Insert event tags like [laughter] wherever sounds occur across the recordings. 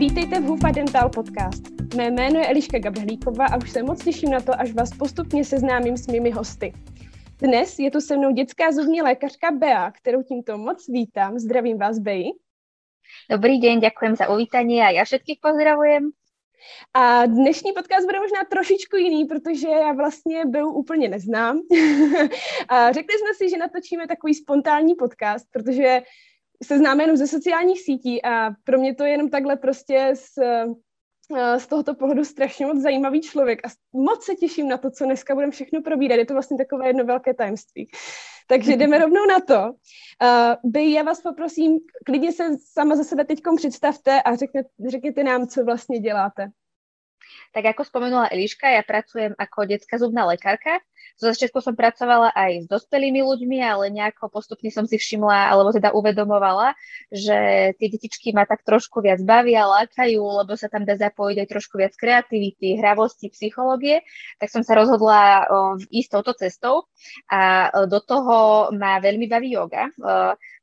Vítejte v Hufa Dental Podcast. Mé jméno je Eliška Gabrhlíková a už se moc těším na to, až vás postupně seznámím s mými hosty. Dnes je tu se mnou dětská zubní lékařka Bea, kterou tímto moc vítám. Zdravím vás, Beji. Dobrý deň, ďakujem za uvítanie a ja všetkých pozdravujem. A dnešní podcast bude možná trošičku jiný, protože já vlastně byl úplně neznám. [laughs] a řekli jsme si, že natočíme takový spontánní podcast, protože se známe jenom ze sociálních sítí a pro mě to je jenom takhle prostě z, z tohoto pohledu strašně moc zajímavý člověk a moc se těším na to, co dneska budeme všechno probírat. Je to vlastně takové jedno velké tajemství. Takže jdeme [laughs] rovnou na to. Uh, By, já vás poprosím, klidně se sama za sebe teď představte a řekne, řekněte nám, co vlastně děláte. Tak ako spomenula Eliška, ja pracujem ako detská zubná lekárka. Zo začiatku som pracovala aj s dospelými ľuďmi, ale nejako postupne som si všimla, alebo teda uvedomovala, že tie detičky ma tak trošku viac bavia, lákajú, lebo sa tam dá zapojiť aj trošku viac kreativity, hravosti, psychológie, tak som sa rozhodla ísť touto cestou. A do toho ma veľmi baví yoga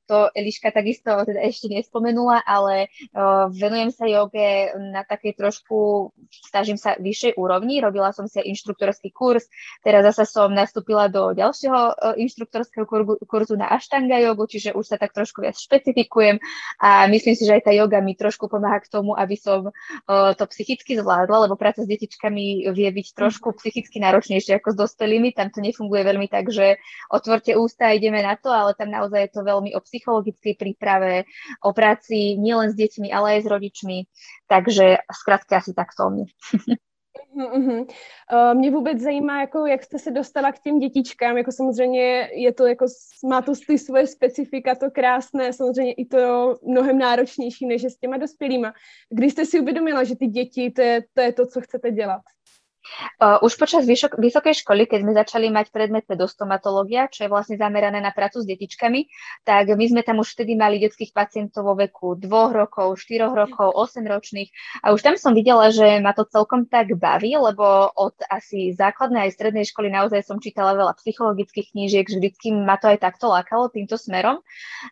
to Eliška takisto teda ešte nespomenula, ale uh, venujem sa joge na takej trošku, snažím sa vyššej úrovni, robila som si inštruktorský kurz, teraz zase som nastúpila do ďalšieho uh, inštruktorského kurzu na Ashtanga jogu, čiže už sa tak trošku viac špecifikujem a myslím si, že aj tá joga mi trošku pomáha k tomu, aby som uh, to psychicky zvládla, lebo práca s detičkami vie byť trošku psychicky náročnejšie ako s dospelými, tam to nefunguje veľmi tak, že otvorte ústa ideme na to, ale tam naozaj je to veľmi o psychologickej príprave, o práci nielen s deťmi, ale aj s rodičmi. Takže zkrátka asi tak to mne. Uh, mě vůbec zajímá, jako jak jste se dostala k těm dětičkám, jako samozřejmě je to jako, má to ty svoje specifika, to krásné, samozřejmě i to mnohem náročnější, než s těma dospělýma. Kdy jste si uvědomila, že ty děti, to je to, je to co chcete dělat? Uh, už počas vyšok- vysokej školy, keď sme začali mať predmet pedostomatológia, čo je vlastne zamerané na prácu s detičkami, tak my sme tam už vtedy mali detských pacientov vo veku dvoch rokov, štyroch rokov, 8 ročných. A už tam som videla, že ma to celkom tak baví, lebo od asi základnej aj strednej školy naozaj som čítala veľa psychologických knížiek, že vždycky ma to aj takto lákalo týmto smerom.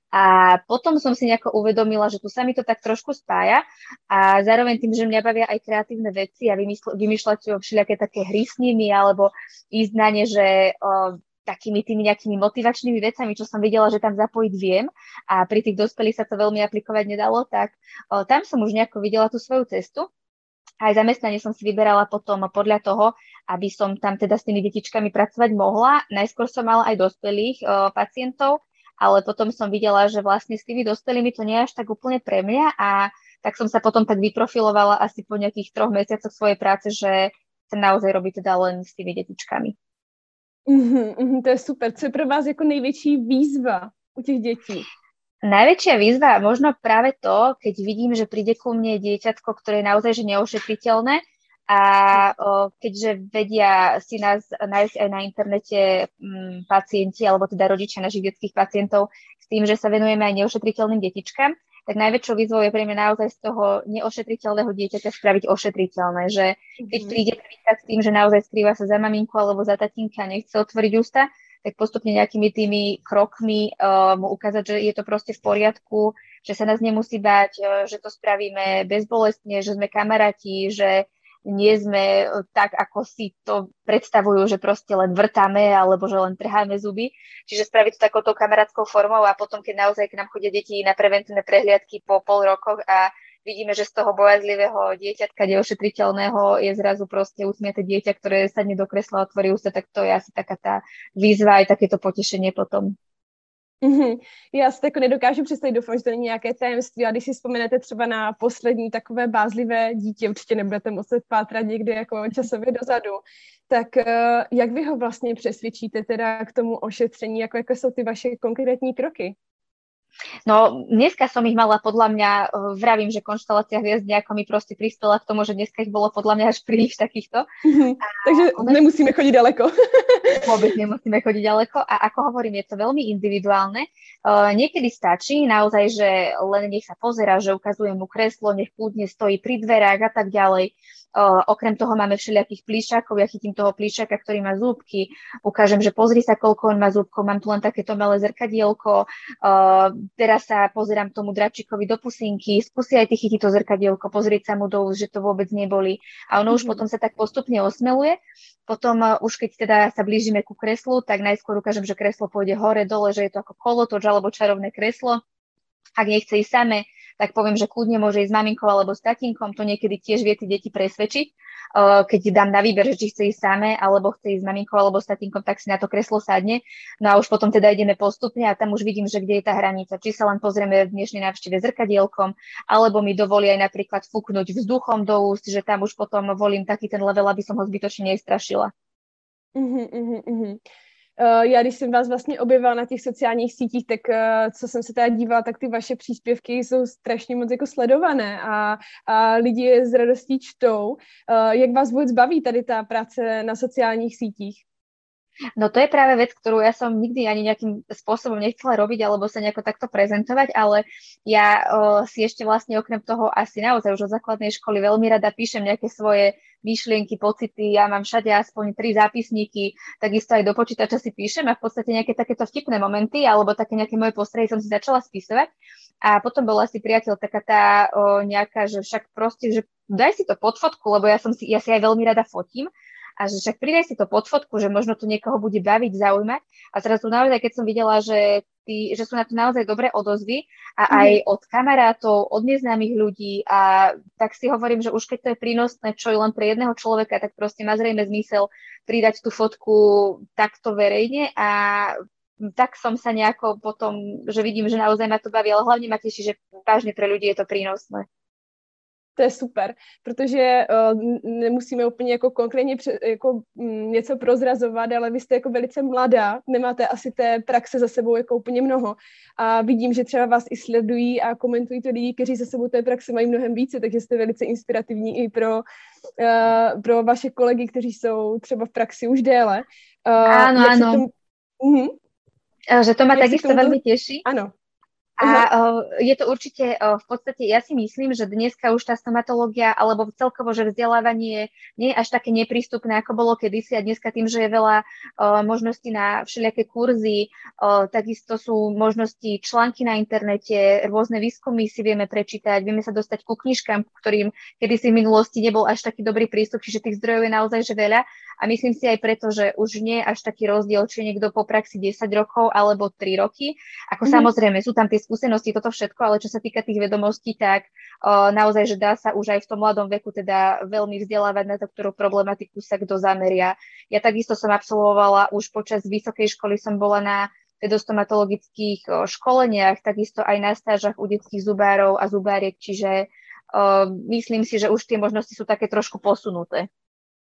A potom som si nejako uvedomila, že tu sa mi to tak trošku spája a zároveň tým, že mňa bavia aj kreatívne veci a vymýšľať všelijaké nejaké také hry s nimi alebo ísť na ne, že o, takými tými nejakými motivačnými vecami, čo som videla, že tam zapojiť viem a pri tých dospelých sa to veľmi aplikovať nedalo, tak o, tam som už nejako videla tú svoju cestu. Aj zamestnanie som si vyberala potom podľa toho, aby som tam teda s tými detičkami pracovať mohla. Najskôr som mala aj dospelých o, pacientov, ale potom som videla, že vlastne s tými dospelými to nie je až tak úplne pre mňa a tak som sa potom tak vyprofilovala asi po nejakých troch mesiacoch svojej práce, že chcem naozaj robiť teda len s tými detičkami. Mm-hmm, to je super. Co je pro vás jako největší výzva u těch dětí? Najväčšia výzva možno práve to, keď vidím, že príde ku mne dieťatko, ktoré je naozaj že neošetriteľné a o, keďže vedia si nás nájsť aj na internete m, mm, pacienti alebo teda rodičia našich detských pacientov s tým, že sa venujeme aj neošetriteľným detičkám, tak najväčšou výzvou je pre mňa naozaj z toho neošetriteľného dieťaťa spraviť ošetriteľné, že keď mm-hmm. príde príklad s tým, že naozaj skrýva sa za maminku alebo za tatínka a nechce otvoriť ústa, tak postupne nejakými tými krokmi uh, mu ukázať, že je to proste v poriadku, že sa nás nemusí bať, uh, že to spravíme bezbolestne, že sme kamaráti, že nie sme e, tak, ako si to predstavujú, že proste len vrtáme alebo že len trháme zuby. Čiže spraviť to takouto kamarátskou formou a potom, keď naozaj k nám chodia deti na preventívne prehliadky po pol rokoch a vidíme, že z toho bojazlivého dieťatka neošetriteľného je zrazu proste usmiate dieťa, ktoré sa nedokreslo a otvorí ústa, tak to je asi taká tá výzva aj takéto potešenie potom. Mm-hmm. Já si jako nedokážu představit, doufám, že to není nějaké tajemství, a když si vzpomenete třeba na poslední takové bázlivé dítě, určitě nebudete moci pátrat někdy jako časově dozadu, tak uh, jak vy ho vlastně přesvědčíte teda k tomu ošetření, jako, jako jsou ty vaše konkrétní kroky? No, dneska som ich mala podľa mňa, eh, vravím, že konštelácia hviezd nejako mi proste prispela k tomu, že dneska ich bolo podľa mňa až príliš takýchto. Mm-hmm. A Takže nemusíme chodiť ďaleko. [laughs] Vôbec nemusíme chodiť ďaleko a ako hovorím, je to veľmi individuálne. Uh, niekedy stačí naozaj, že len nech sa pozera, že ukazuje mu kreslo, nech kľudne stojí pri dverách a tak ďalej. Uh, okrem toho máme všelijakých plíšakov, ja chytím toho plíšaka, ktorý má zúbky, ukážem, že pozri sa, koľko on má zúbkov, mám tu len takéto malé zrkadielko, uh, teraz sa pozerám tomu dračikovi do pusinky, skúsi aj ty chytiť to zrkadielko, pozrieť sa mu do úst, že to vôbec neboli. A ono už mhm. potom sa tak postupne osmeluje. Potom uh, už keď teda sa blížime ku kreslu, tak najskôr ukážem, že kreslo pôjde hore, dole, že je to ako kolotoč alebo čarovné kreslo. Ak nechce ísť same, tak poviem, že kľudne môže ísť s maminkou alebo s tatínkom, to niekedy tiež vie tie deti presvedčiť. Keď dám na výber, že či chce ísť samé, alebo chce ísť s maminkou alebo s tatínkom, tak si na to kreslo sadne. No a už potom teda ideme postupne a tam už vidím, že kde je tá hranica. Či sa len pozrieme v dnešnej návšteve zrkadielkom, alebo mi dovolí aj napríklad fúknuť vzduchom do úst, že tam už potom volím taký ten level, aby som ho zbytočne nestrašila. Uh-huh, uh-huh, uh-huh. Uh, já když jsem vás vlastně objevila na těch sociálních sítích, tak uh, co jsem se teda dívala, tak ty vaše příspěvky jsou strašně moc jako sledované a, a lidi je z radostí čtou. Uh, jak vás vůbec baví tady ta práce na sociálních sítích? No to je práve vec, ktorú ja som nikdy ani nejakým spôsobom nechcela robiť alebo sa nejako takto prezentovať, ale ja o, si ešte vlastne okrem toho asi naozaj už od základnej školy veľmi rada píšem nejaké svoje myšlienky, pocity, ja mám všade aspoň tri zápisníky, takisto aj do počítača si píšem a v podstate nejaké takéto vtipné momenty alebo také nejaké moje postredy som si začala spisovať. A potom bola si priateľ taká tá o, nejaká, že však proste, že daj si to pod fotku, lebo ja, som si, ja si aj veľmi rada fotím a že však pridaj si to pod fotku, že možno to niekoho bude baviť, zaujímať. A teraz tu naozaj, keď som videla, že, tí, že sú na to naozaj dobré odozvy a mm. aj od kamarátov, od neznámych ľudí a tak si hovorím, že už keď to je prínosné, čo je len pre jedného človeka, tak proste má zrejme zmysel pridať tú fotku takto verejne a tak som sa nejako potom, že vidím, že naozaj ma to baví, ale hlavne ma teší, že vážne pre ľudí je to prínosné. To je super, protože uh, nemusíme úplně jako konkrétně pře- jako mm, něco prozrazovat, ale vy jste jako velice mladá, nemáte asi té praxe za sebou jako úplně mnoho a vidím, že třeba vás i sledují a komentují to lidi, kteří za sebou té praxe mají mnohem více, takže jste velice inspirativní i pro, uh, pro vaše kolegy, kteří jsou třeba v praxi už déle. Uh, áno, áno. Tom... Uh-huh. Že to ma takisto tomu... veľmi teší. Áno. A uh, je to určite uh, v podstate, ja si myslím, že dneska už tá stomatológia alebo celkovo, že vzdelávanie nie je až také neprístupné, ako bolo kedysi. A dneska tým, že je veľa uh, možností na všelijaké kurzy, takisto sú možnosti články na internete, rôzne výskumy si vieme prečítať, vieme sa dostať ku knižkám, ktorým kedysi v minulosti nebol až taký dobrý prístup, čiže tých zdrojov je naozaj že veľa a myslím si aj preto, že už nie je až taký rozdiel, či niekto po praxi 10 rokov alebo 3 roky, ako mm. samozrejme sú tam tie skúsenosti, toto všetko, ale čo sa týka tých vedomostí, tak o, naozaj, že dá sa už aj v tom mladom veku teda veľmi vzdelávať na to, ktorú problematiku sa kto zameria. Ja takisto som absolvovala už počas vysokej školy, som bola na pedostomatologických školeniach, takisto aj na stážach u detských zubárov a zubáriek, čiže o, myslím si, že už tie možnosti sú také trošku posunuté.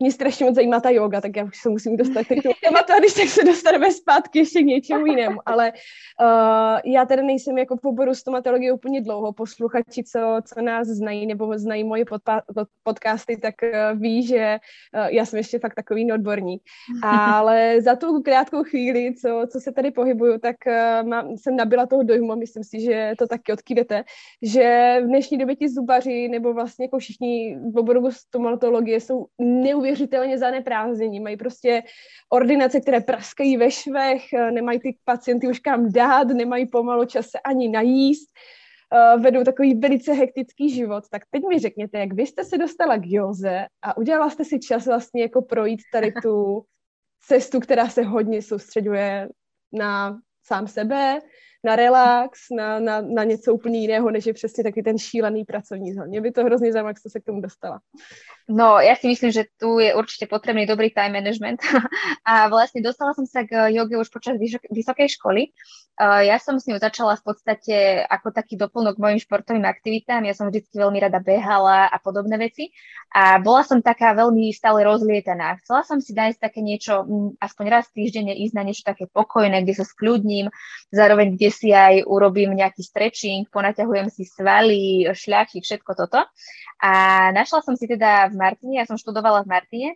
mě strašně moc zajímá ta yoga, tak já už se musím dostat k tomu tématu když tak se dostaneme zpátky ještě k něčemu jinému. Ale uh, já tady nejsem jako v oboru stomatologie úplně dlouho. Posluchači, co, co nás znají nebo znají moje podpa- podcasty, tak uh, ví, že uh, já jsem ještě fakt takový odborník. Ale za tu krátkou chvíli, co, co se tady pohybuju, tak uh, mám, jsem nabila toho dojmu a myslím si, že to taky odkydete, že v dnešní době ti zubaři nebo vlastně jako všichni v oboru stomatologie jsou neuvěřitelní neuvěřitelně zaneprázdnění. Mají prostě ordinace, které praskají ve švech, eh, nemají ty pacienty už kam dát, nemají pomalu čas se ani najíst, uh, vedou takový velice hektický život. Tak teď mi řekněte, jak vy jste se dostala k Joze a udělala jste si čas vlastně jako projít tady tu [laughs] cestu, která se hodně soustředuje na sám sebe, na relax, na, na, na něco úplně jiného, než je přesně taky ten šílený pracovní zhon. Mě by to hrozně zajímalo, jak jste se k tomu dostala. No, ja si myslím, že tu je určite potrebný dobrý time management [laughs] a vlastne dostala som sa k joge už počas vysokej školy. Ja som s ňou začala v podstate ako taký doplnok k mojim športovým aktivitám. Ja som vždy veľmi rada behala a podobné veci a bola som taká veľmi stále rozlietaná. Chcela som si nájsť také niečo, aspoň raz týždenne ísť na niečo také pokojné, kde sa skľudním, zároveň kde si aj urobím nejaký stretching, ponaťahujem si svaly, šľachy, všetko toto. A našla som si teda v Martine, ja som študovala v Martine,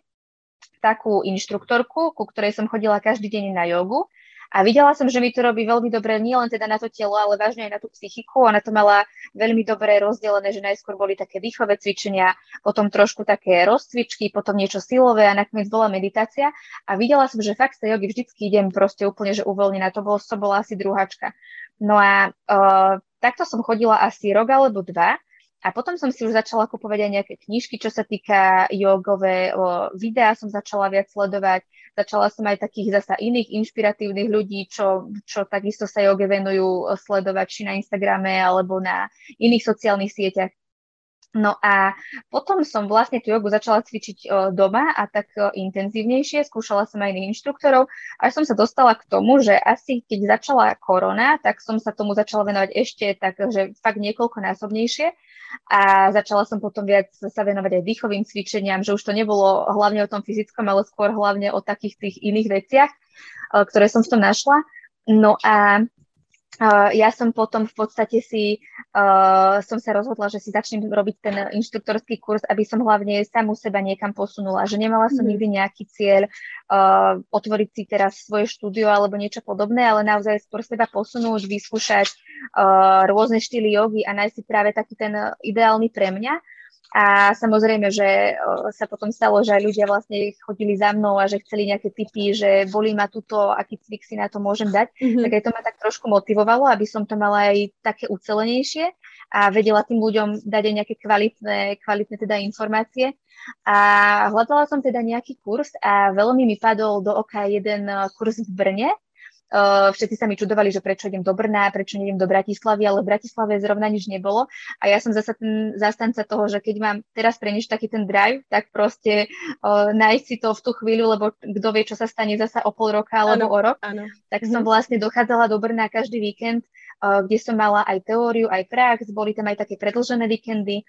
takú inštruktorku, ku ktorej som chodila každý deň na jogu A videla som, že mi to robí veľmi dobre nielen teda na to telo, ale vážne aj na tú psychiku. Ona to mala veľmi dobre rozdelené, že najskôr boli také výchové cvičenia, potom trošku také rozcvičky, potom niečo silové a nakoniec bola meditácia. A videla som, že fakt z tej jogy vždycky idem proste úplne, že uvoľnená. To, bolo, to bola asi druháčka. No a uh, takto som chodila asi rok alebo dva a potom som si už začala kupovať aj nejaké knižky, čo sa týka jogové, o, videá som začala viac sledovať, začala som aj takých zasa iných inšpiratívnych ľudí, čo, čo takisto sa joge venujú sledovať či na Instagrame alebo na iných sociálnych sieťach. No a potom som vlastne tú jogu začala cvičiť o, doma a tak o, intenzívnejšie, skúšala som aj iných inštruktorov, až som sa dostala k tomu, že asi keď začala korona, tak som sa tomu začala venovať ešte tak, že fakt niekoľko násobnejšie a začala som potom viac sa venovať aj dýchovým cvičeniam, že už to nebolo hlavne o tom fyzickom, ale skôr hlavne o takých tých iných veciach, ktoré som v tom našla. No a Uh, ja som potom v podstate si, uh, som sa rozhodla, že si začnem robiť ten inštruktorský kurz, aby som hlavne samú seba niekam posunula, že nemala som mm. nikdy nejaký cieľ uh, otvoriť si teraz svoje štúdio alebo niečo podobné, ale naozaj skôr seba posunúť, vyskúšať uh, rôzne štýly jogy a nájsť si práve taký ten ideálny pre mňa. A samozrejme, že sa potom stalo, že aj ľudia vlastne chodili za mnou a že chceli nejaké typy, že boli ma tuto, aký cvik si na to môžem dať. Mm-hmm. Tak aj to ma tak trošku motivovalo, aby som to mala aj také ucelenejšie a vedela tým ľuďom dať aj nejaké kvalitné, kvalitné teda informácie. A hľadala som teda nejaký kurz a veľmi mi padol do oka jeden kurz v Brne, všetci sa mi čudovali, že prečo idem do Brna, prečo nejdem do Bratislavy, ale v Bratislave zrovna nič nebolo. A ja som zase ten zastanca toho, že keď mám teraz preniesť taký ten drive, tak proste uh, nájsť si to v tú chvíľu, lebo kto vie, čo sa stane zase o pol roka alebo ano, o rok. Ano. Tak som mhm. vlastne dochádzala do Brna každý víkend, uh, kde som mala aj teóriu, aj prax, boli tam aj také predlžené víkendy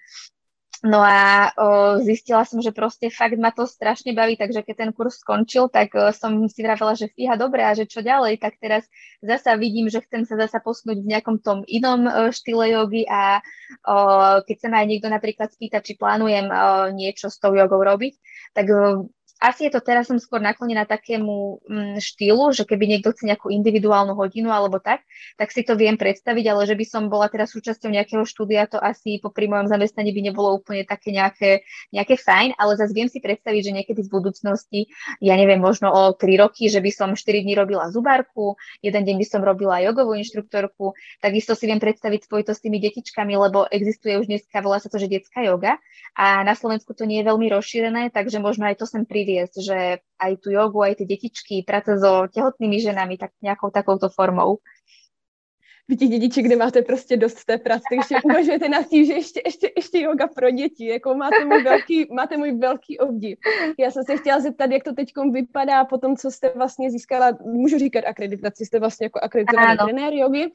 No a o, zistila som, že proste fakt ma to strašne baví, takže keď ten kurz skončil, tak o, som si vravela, že fíha dobre a že čo ďalej, tak teraz zasa vidím, že chcem sa zasa posnúť v nejakom tom inom o, štýle jogy a o, keď sa ma aj niekto napríklad spýta, či plánujem o, niečo s tou jogou robiť, tak o, asi je to teraz som skôr naklonená takému mm, štýlu, že keby niekto chce nejakú individuálnu hodinu alebo tak, tak si to viem predstaviť, ale že by som bola teraz súčasťou nejakého štúdia, to asi po pri mojom zamestnaní by nebolo úplne také nejaké, nejaké fajn, ale zase viem si predstaviť, že niekedy v budúcnosti, ja neviem, možno o 3 roky, že by som 4 dní robila zubárku, jeden deň by som robila jogovú inštruktorku, takisto si viem predstaviť spojito s tými detičkami, lebo existuje už dneska, volá sa to, že detská yoga a na Slovensku to nie je veľmi rozšírené, takže možno aj to sem privie uviezť, že aj tú jogu, aj tie detičky, práca so tehotnými ženami, tak nejakou takouto formou. Vy těch kde máte prostě dost té práce, takže uvažujete nad tím, že ještě, ještě, ještě yoga pro děti, jako máte můj velký, máte můj velký obdiv. Já jsem se chtěla zeptat, jak to teď vypadá po tom, co jste vlastně získala, můžu říkat akreditaci, jste vlastně jako akreditovaný trenér jogy.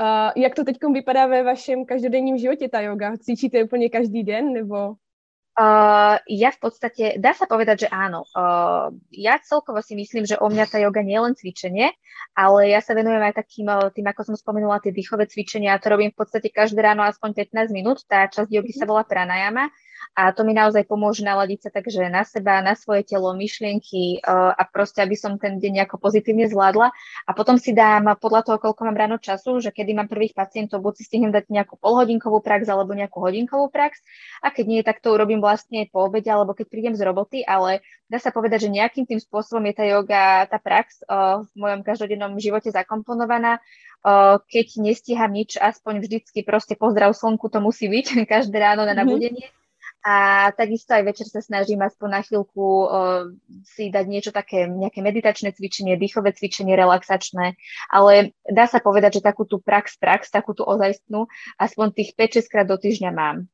Uh, jak to teď vypadá ve vašem každodenním životě ta yoga? Cvičíte úplně každý den nebo? Uh, ja v podstate, dá sa povedať, že áno. Uh, ja celkovo si myslím, že o mňa tá joga nie je len cvičenie, ale ja sa venujem aj takým, uh, tým ako som spomenula, tie dýchové cvičenia, to robím v podstate každé ráno aspoň 15 minút, tá časť jogy sa volá pranayama a to mi naozaj pomôže naladiť sa takže na seba, na svoje telo, myšlienky uh, a proste, aby som ten deň nejako pozitívne zvládla a potom si dám podľa toho, koľko mám ráno času, že kedy mám prvých pacientov, buď si stihnem dať nejakú polhodinkovú prax alebo nejakú hodinkovú prax a keď nie, tak to urobím vlastne po obede alebo keď prídem z roboty, ale dá sa povedať, že nejakým tým spôsobom je tá yoga, tá prax uh, v mojom každodennom živote zakomponovaná. Uh, keď nestíham nič, aspoň vždycky proste pozdrav slnku to musí byť [laughs] každé ráno na mhm. nabudenie. Mm-hmm. A takisto aj večer sa snažím aspoň na chvíľku uh, si dať niečo také, nejaké meditačné cvičenie, dýchové cvičenie, relaxačné. Ale dá sa povedať, že takú tú prax, prax, takú tú ozajstnú, aspoň tých 5-6 krát do týždňa mám.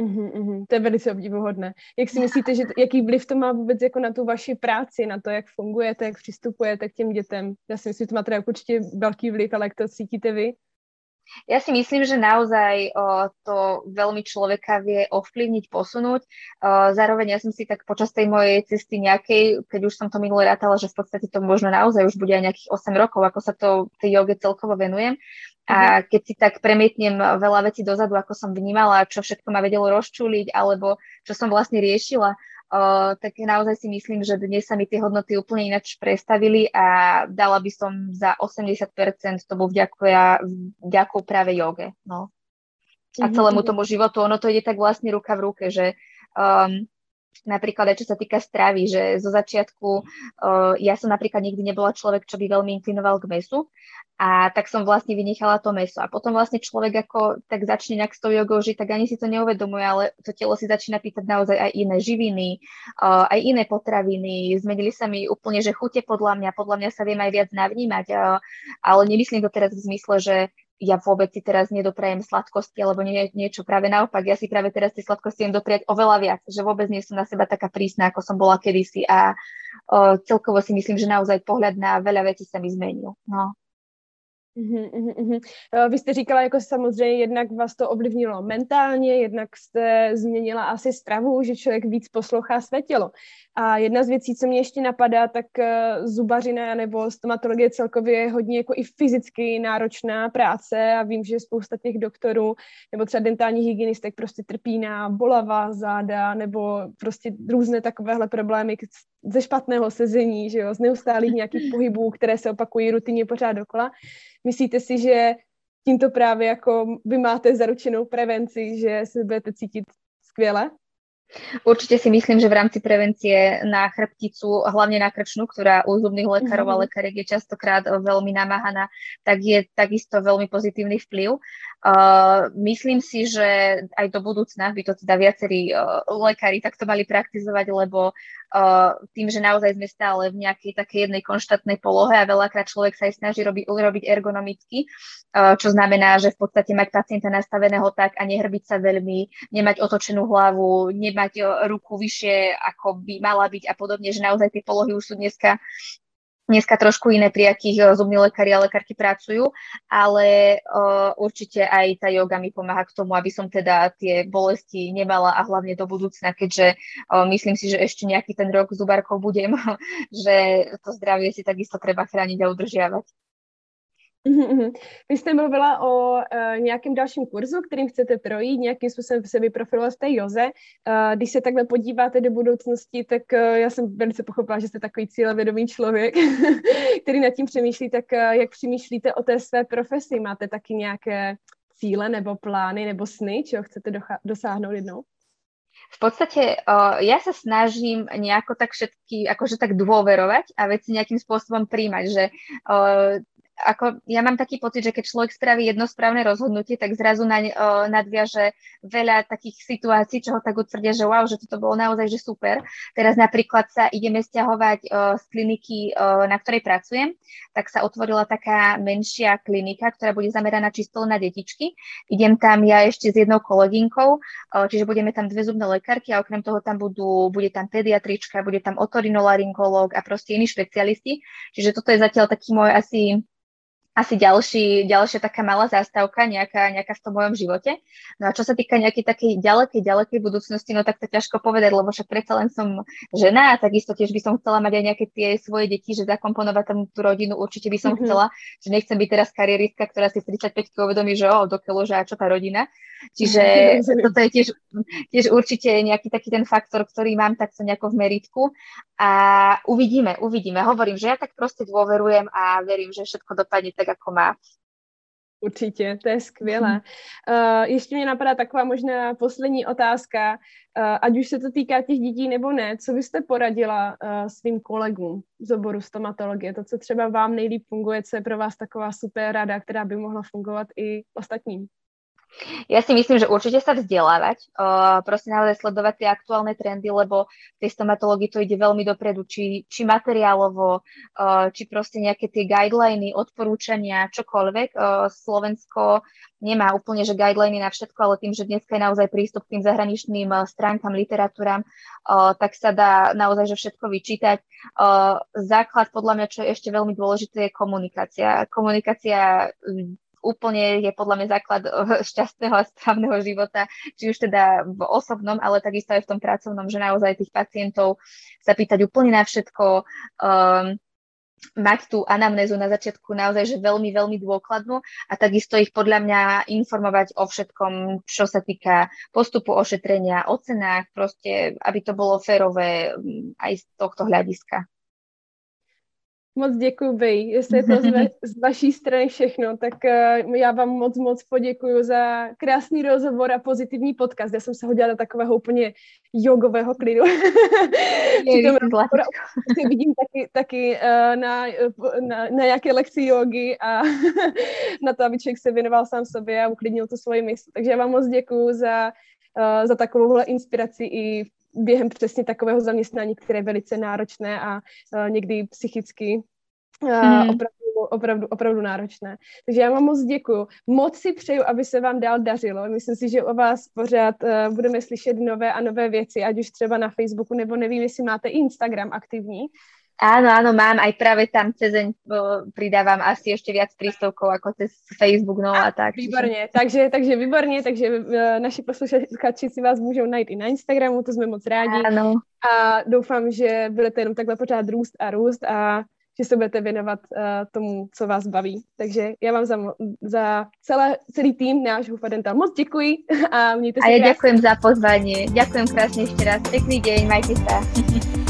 Uhum, uhum. To je velice obdivuhodné. Jak si myslíte, že jaký vliv to má vůbec jako na tu vaši práci, na to, jak fungujete, jak přistupujete k těm dětem? Já si myslím, že to má teda určitě velký vliv, ale jak to cítíte vy? Ja si myslím, že naozaj o, to veľmi človeka vie ovplyvniť, posunúť. O, zároveň ja som si tak počas tej mojej cesty nejakej, keď už som to minule rátala, že v podstate to možno naozaj už bude aj nejakých 8 rokov, ako sa to tej joge celkovo venujem. A mhm. keď si tak premietnem veľa vecí dozadu, ako som vnímala, čo všetko ma vedelo rozčuliť, alebo čo som vlastne riešila, uh, tak naozaj si myslím, že dnes sa mi tie hodnoty úplne ináč prestavili a dala by som za 80% to bol vďakou práve joge. No. A mhm, celému mhm. tomu životu, ono to ide tak vlastne ruka v ruke, že um, napríklad aj čo sa týka stravy, že zo začiatku uh, ja som napríklad nikdy nebola človek, čo by veľmi inklinoval k mesu a tak som vlastne vynechala to meso. A potom vlastne človek ako tak začne nejak s tou jogou žiť, tak ani si to neuvedomuje, ale to telo si začína pýtať naozaj aj iné živiny, uh, aj iné potraviny. Zmenili sa mi úplne, že chute podľa mňa, podľa mňa sa viem aj viac navnímať, uh, ale nemyslím to teraz v zmysle, že ja vôbec si teraz nedoprajem sladkosti alebo nie, niečo práve naopak. Ja si práve teraz tie sladkosti viem dopriať oveľa viac, že vôbec nie som na seba taká prísna, ako som bola kedysi a uh, celkovo si myslím, že naozaj pohľad na veľa vecí sa mi zmenil. No. Uhum, uhum. Vy jste říkala, jako samozřejmě jednak vás to ovlivnilo mentálně, jednak jste změnila asi stravu, že člověk víc poslouchá své tělo. A jedna z věcí, co mě ještě napadá, tak eh, zubařina nebo stomatologie celkově je hodně jako i fyzicky náročná práce a vím, že spousta těch doktorů nebo třeba dentálních hygienistek prostě trpí na bolava záda nebo prostě různé takovéhle problémy ze špatného sezení, že jo, z neustálých nějakých [laughs] pohybů, které se opakují rutině pořád dokola. Myslíte si, že tímto právě jako vy máte zaručenou prevenci, že se budete cítit skvěle? Určite si myslím, že v rámci prevencie na chrbticu, hlavne na krčnú, ktorá u zubných lekárov a mhm. lekáriek je častokrát veľmi namáhaná, tak je takisto veľmi pozitívny vplyv. Uh, myslím si, že aj do budúcna by to teda viacerí uh, lekári takto mali praktizovať, lebo tým, že naozaj sme stále v nejakej takej jednej konštantnej polohe a veľakrát človek sa aj snaží robiť, urobiť ergonomicky, uh, čo znamená, že v podstate mať pacienta nastaveného tak a nehrbiť sa veľmi, nemať otočenú hlavu, nemať ruku vyššie, ako by mala byť a podobne, že naozaj tie polohy už sú dneska dneska trošku iné, pri akých eh, zubní lekári a lekárky pracujú, ale uh, určite aj tá yoga mi pomáha k tomu, aby som teda tie bolesti nemala a hlavne do budúcna, keďže uh, myslím si, že ešte nejaký ten rok zubárkov budem, [laughs] že to zdravie si takisto treba chrániť a udržiavať. Vy jste mluvila o uh, nějakém dalším kurzu, kterým chcete projít, nějakým způsobem se vyprofilovat v té joze. Uh, když se takhle podíváte do budoucnosti, tak uh, já jsem velice pochopila, že jste takový cílevědomý člověk, [laughs] který nad tím přemýšlí, tak uh, jak přemýšlíte o té své profesi? Máte taky nějaké cíle nebo plány nebo sny, čeho chcete dosáhnout jednou? v podstate uh, ja sa snažím nejako tak všetky, akože tak dôverovať a veci nejakým spôsobom príjmať, že ako ja mám taký pocit, že keď človek spraví jedno správne rozhodnutie, tak zrazu na, uh, nadviaže veľa takých situácií, čo ho tak utvrdia, že wow, že toto bolo naozaj že super. Teraz napríklad sa ideme stiahovať uh, z kliniky, uh, na ktorej pracujem, tak sa otvorila taká menšia klinika, ktorá bude zameraná čisto na detičky. Idem tam ja ešte s jednou kolegynkou, uh, čiže budeme tam dve zubné lekárky a okrem toho tam budú, bude tam pediatrička, bude tam otorinolaryngológ a proste iní špecialisti. Čiže toto je zatiaľ taký môj asi asi ďalší, ďalšia taká malá zástavka nejaká, nejaká v tom mojom živote. No a čo sa týka nejakej takej ďalekej, ďalekej budúcnosti, no tak to ťažko povedať, lebo však predsa len som žena a takisto tiež by som chcela mať aj nejaké tie svoje deti, že zakomponovať tam tú rodinu, určite by som mm-hmm. chcela, že nechcem byť teraz karieristka, ktorá si 35 uvedomí, že o, dokeľu, že a čo tá rodina. Čiže [laughs] toto je tiež, tiež určite nejaký taký ten faktor, ktorý mám takto nejako v meritku a uvidíme, uvidíme. Hovorím, že ja tak proste dôverujem a verím, že všetko dopadne tak, ako má. Určitě, to je skvělé. Uh, ještě mě napadá taková možná poslední otázka, uh, ať už se to týká těch dětí nebo ne, co byste poradila uh, svým kolegům z oboru stomatologie, to, co třeba vám nejlíp funguje, co je pro vás taková super rada, která by mohla fungovat i ostatním? Ja si myslím, že určite sa vzdelávať, uh, proste naozaj sledovať tie aktuálne trendy, lebo v tej stomatológii to ide veľmi dopredu, či, či materiálovo, uh, či proste nejaké tie guideliny, odporúčania, čokoľvek. Uh, Slovensko nemá úplne, že guideliny na všetko, ale tým, že dneska je naozaj prístup k tým zahraničným stránkam, literatúram, uh, tak sa dá naozaj že všetko vyčítať. Uh, základ podľa mňa, čo je ešte veľmi dôležité, je komunikácia. Komunikácia úplne je podľa mňa základ eh, šťastného a správneho života, či už teda v osobnom, ale takisto aj v tom pracovnom, že naozaj tých pacientov sa pýtať úplne na všetko, um, mať tú anamnézu na začiatku naozaj že veľmi, veľmi dôkladnú a takisto ich podľa mňa informovať o všetkom, čo sa týka postupu ošetrenia, o cenách, proste, aby to bolo férové mm, aj z tohto hľadiska. Moc děkuji, Bej. Jestli je to z, ve, z vaší strany všechno, tak uh, já vám moc, moc poděkuji za krásný rozhovor a pozitivní podcast. Já jsem se hodila do takového úplně jogového klidu. Je, [laughs] Při [laughs] vidím taky, taky uh, na, na, na nějaké lekci jogy a [laughs] na to, aby člověk se věnoval sám sobě a uklidnil tu svoji mysl. Takže já vám moc děkuji za, uh, za takovouhle inspiraci i během přesně takového zaměstnání, které je velice náročné a uh, někdy psychicky mm. opravdu, opravdu, opravdu náročné. Takže já vám moc děkuju. Moc si přeju, aby se vám dál dařilo. Myslím si, že o vás pořád uh, budeme slyšet nové a nové věci, ať už třeba na Facebooku, nebo nevím, jestli máte Instagram aktivní. Áno, áno, mám aj práve tam cez deň pridávam asi ešte viac prístovkov ako cez Facebook, no a tak. Výborně, takže, takže výborně, takže uh, naši posluchači si vás můžou najít i na Instagramu, to jsme moc rádi. Áno. A doufám, že budete jenom takhle pořád růst a růst a že se budete věnovat uh, tomu, co vás baví. Takže já vám za, za celé, celý tým náš Hufadental moc děkuji [laughs] a mějte se A krásne. ďakujem za pozvanie. Ďakujem krásne ešte raz. Pekný deň, majte sa. [laughs]